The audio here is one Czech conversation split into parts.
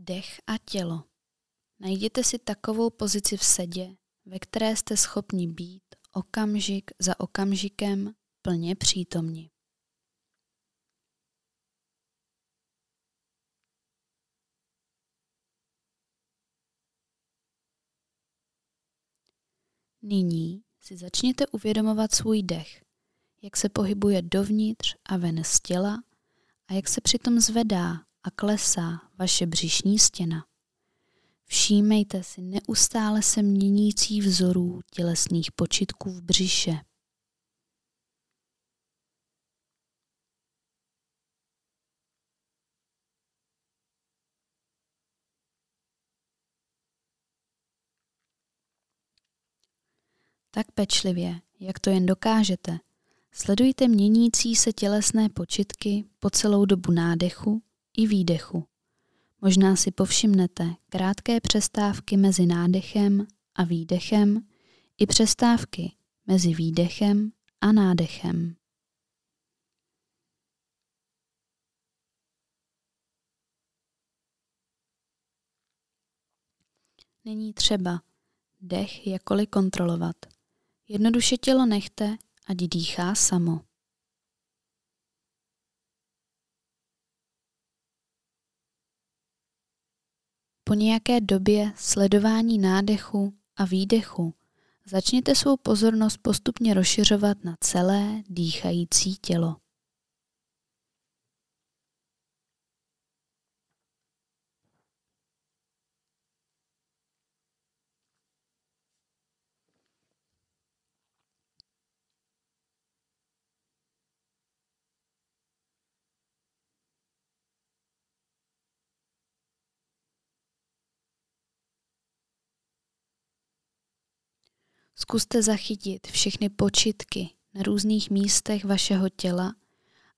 Dech a tělo. Najděte si takovou pozici v sedě, ve které jste schopni být okamžik za okamžikem plně přítomni. Nyní si začněte uvědomovat svůj dech, jak se pohybuje dovnitř a ven z těla a jak se přitom zvedá a klesá vaše břišní stěna. Všímejte si neustále se měnící vzorů tělesných počitků v břiše. Tak pečlivě, jak to jen dokážete, sledujte měnící se tělesné počitky po celou dobu nádechu i výdechu. Možná si povšimnete krátké přestávky mezi nádechem a výdechem i přestávky mezi výdechem a nádechem. Není třeba dech jakkoliv kontrolovat. Jednoduše tělo nechte, ať dýchá samo. Po nějaké době sledování nádechu a výdechu začněte svou pozornost postupně rozšiřovat na celé dýchající tělo. Zkuste zachytit všechny počitky na různých místech vašeho těla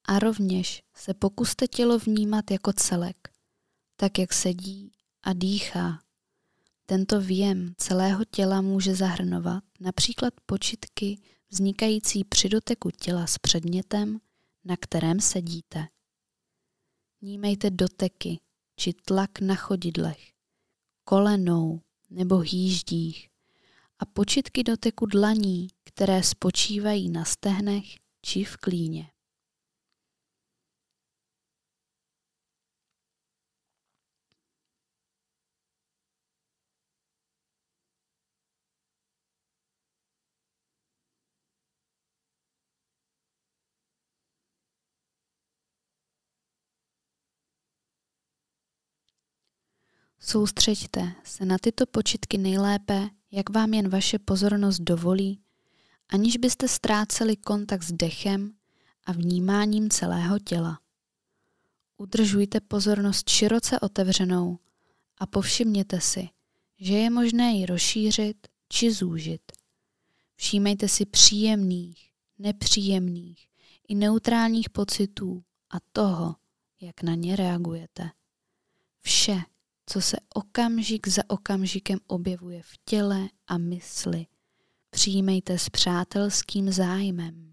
a rovněž se pokuste tělo vnímat jako celek, tak jak sedí a dýchá. Tento věm celého těla může zahrnovat například počitky vznikající při doteku těla s předmětem, na kterém sedíte. Vnímejte doteky či tlak na chodidlech, kolenou nebo hýždích, a počitky doteku dlaní, které spočívají na stehnech či v klíně. Soustřeďte se na tyto počitky nejlépe jak vám jen vaše pozornost dovolí, aniž byste ztráceli kontakt s dechem a vnímáním celého těla. Udržujte pozornost široce otevřenou a povšimněte si, že je možné ji rozšířit či zúžit. Všímejte si příjemných, nepříjemných i neutrálních pocitů a toho, jak na ně reagujete. Vše, co se okamžik za okamžikem objevuje v těle a mysli. Přijmejte s přátelským zájmem.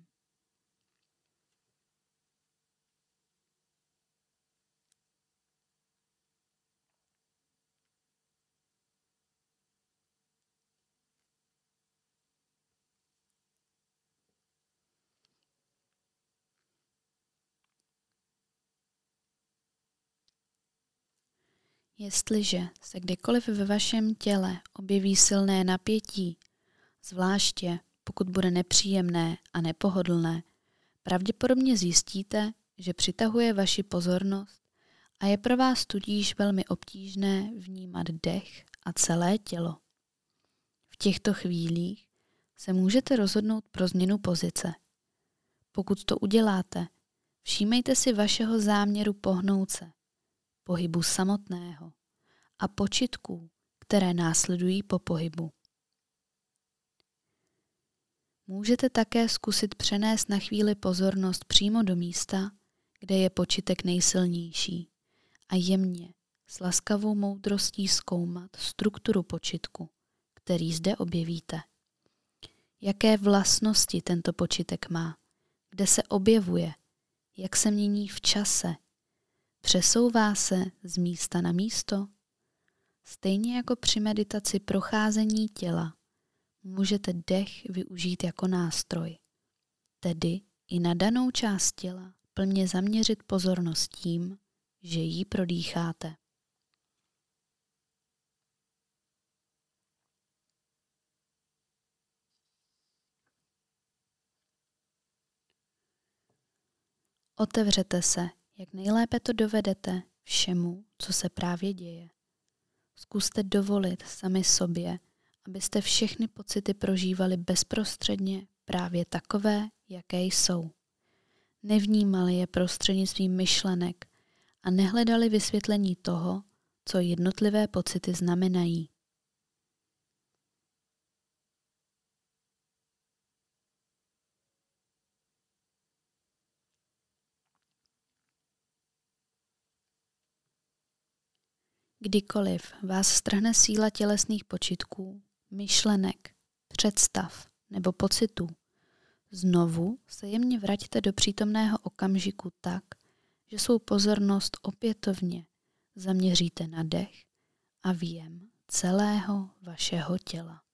Jestliže se kdykoliv ve vašem těle objeví silné napětí, zvláště pokud bude nepříjemné a nepohodlné, pravděpodobně zjistíte, že přitahuje vaši pozornost a je pro vás tudíž velmi obtížné vnímat dech a celé tělo. V těchto chvílích se můžete rozhodnout pro změnu pozice. Pokud to uděláte, všímejte si vašeho záměru pohnout se pohybu samotného a počitků, které následují po pohybu. Můžete také zkusit přenést na chvíli pozornost přímo do místa, kde je počitek nejsilnější a jemně, s laskavou moudrostí zkoumat strukturu počitku, který zde objevíte. Jaké vlastnosti tento počitek má, kde se objevuje, jak se mění v čase Přesouvá se z místa na místo Stejně jako při meditaci procházení těla, můžete dech využít jako nástroj. Tedy i na danou část těla plně zaměřit pozornost tím, že ji prodýcháte. Otevřete se, jak nejlépe to dovedete, všemu, co se právě děje. Zkuste dovolit sami sobě, abyste všechny pocity prožívali bezprostředně právě takové, jaké jsou. Nevnímali je prostřednictvím myšlenek a nehledali vysvětlení toho, co jednotlivé pocity znamenají. Kdykoliv vás strhne síla tělesných počitků, myšlenek, představ nebo pocitů, znovu se jemně vraťte do přítomného okamžiku tak, že svou pozornost opětovně zaměříte na dech a výjem celého vašeho těla.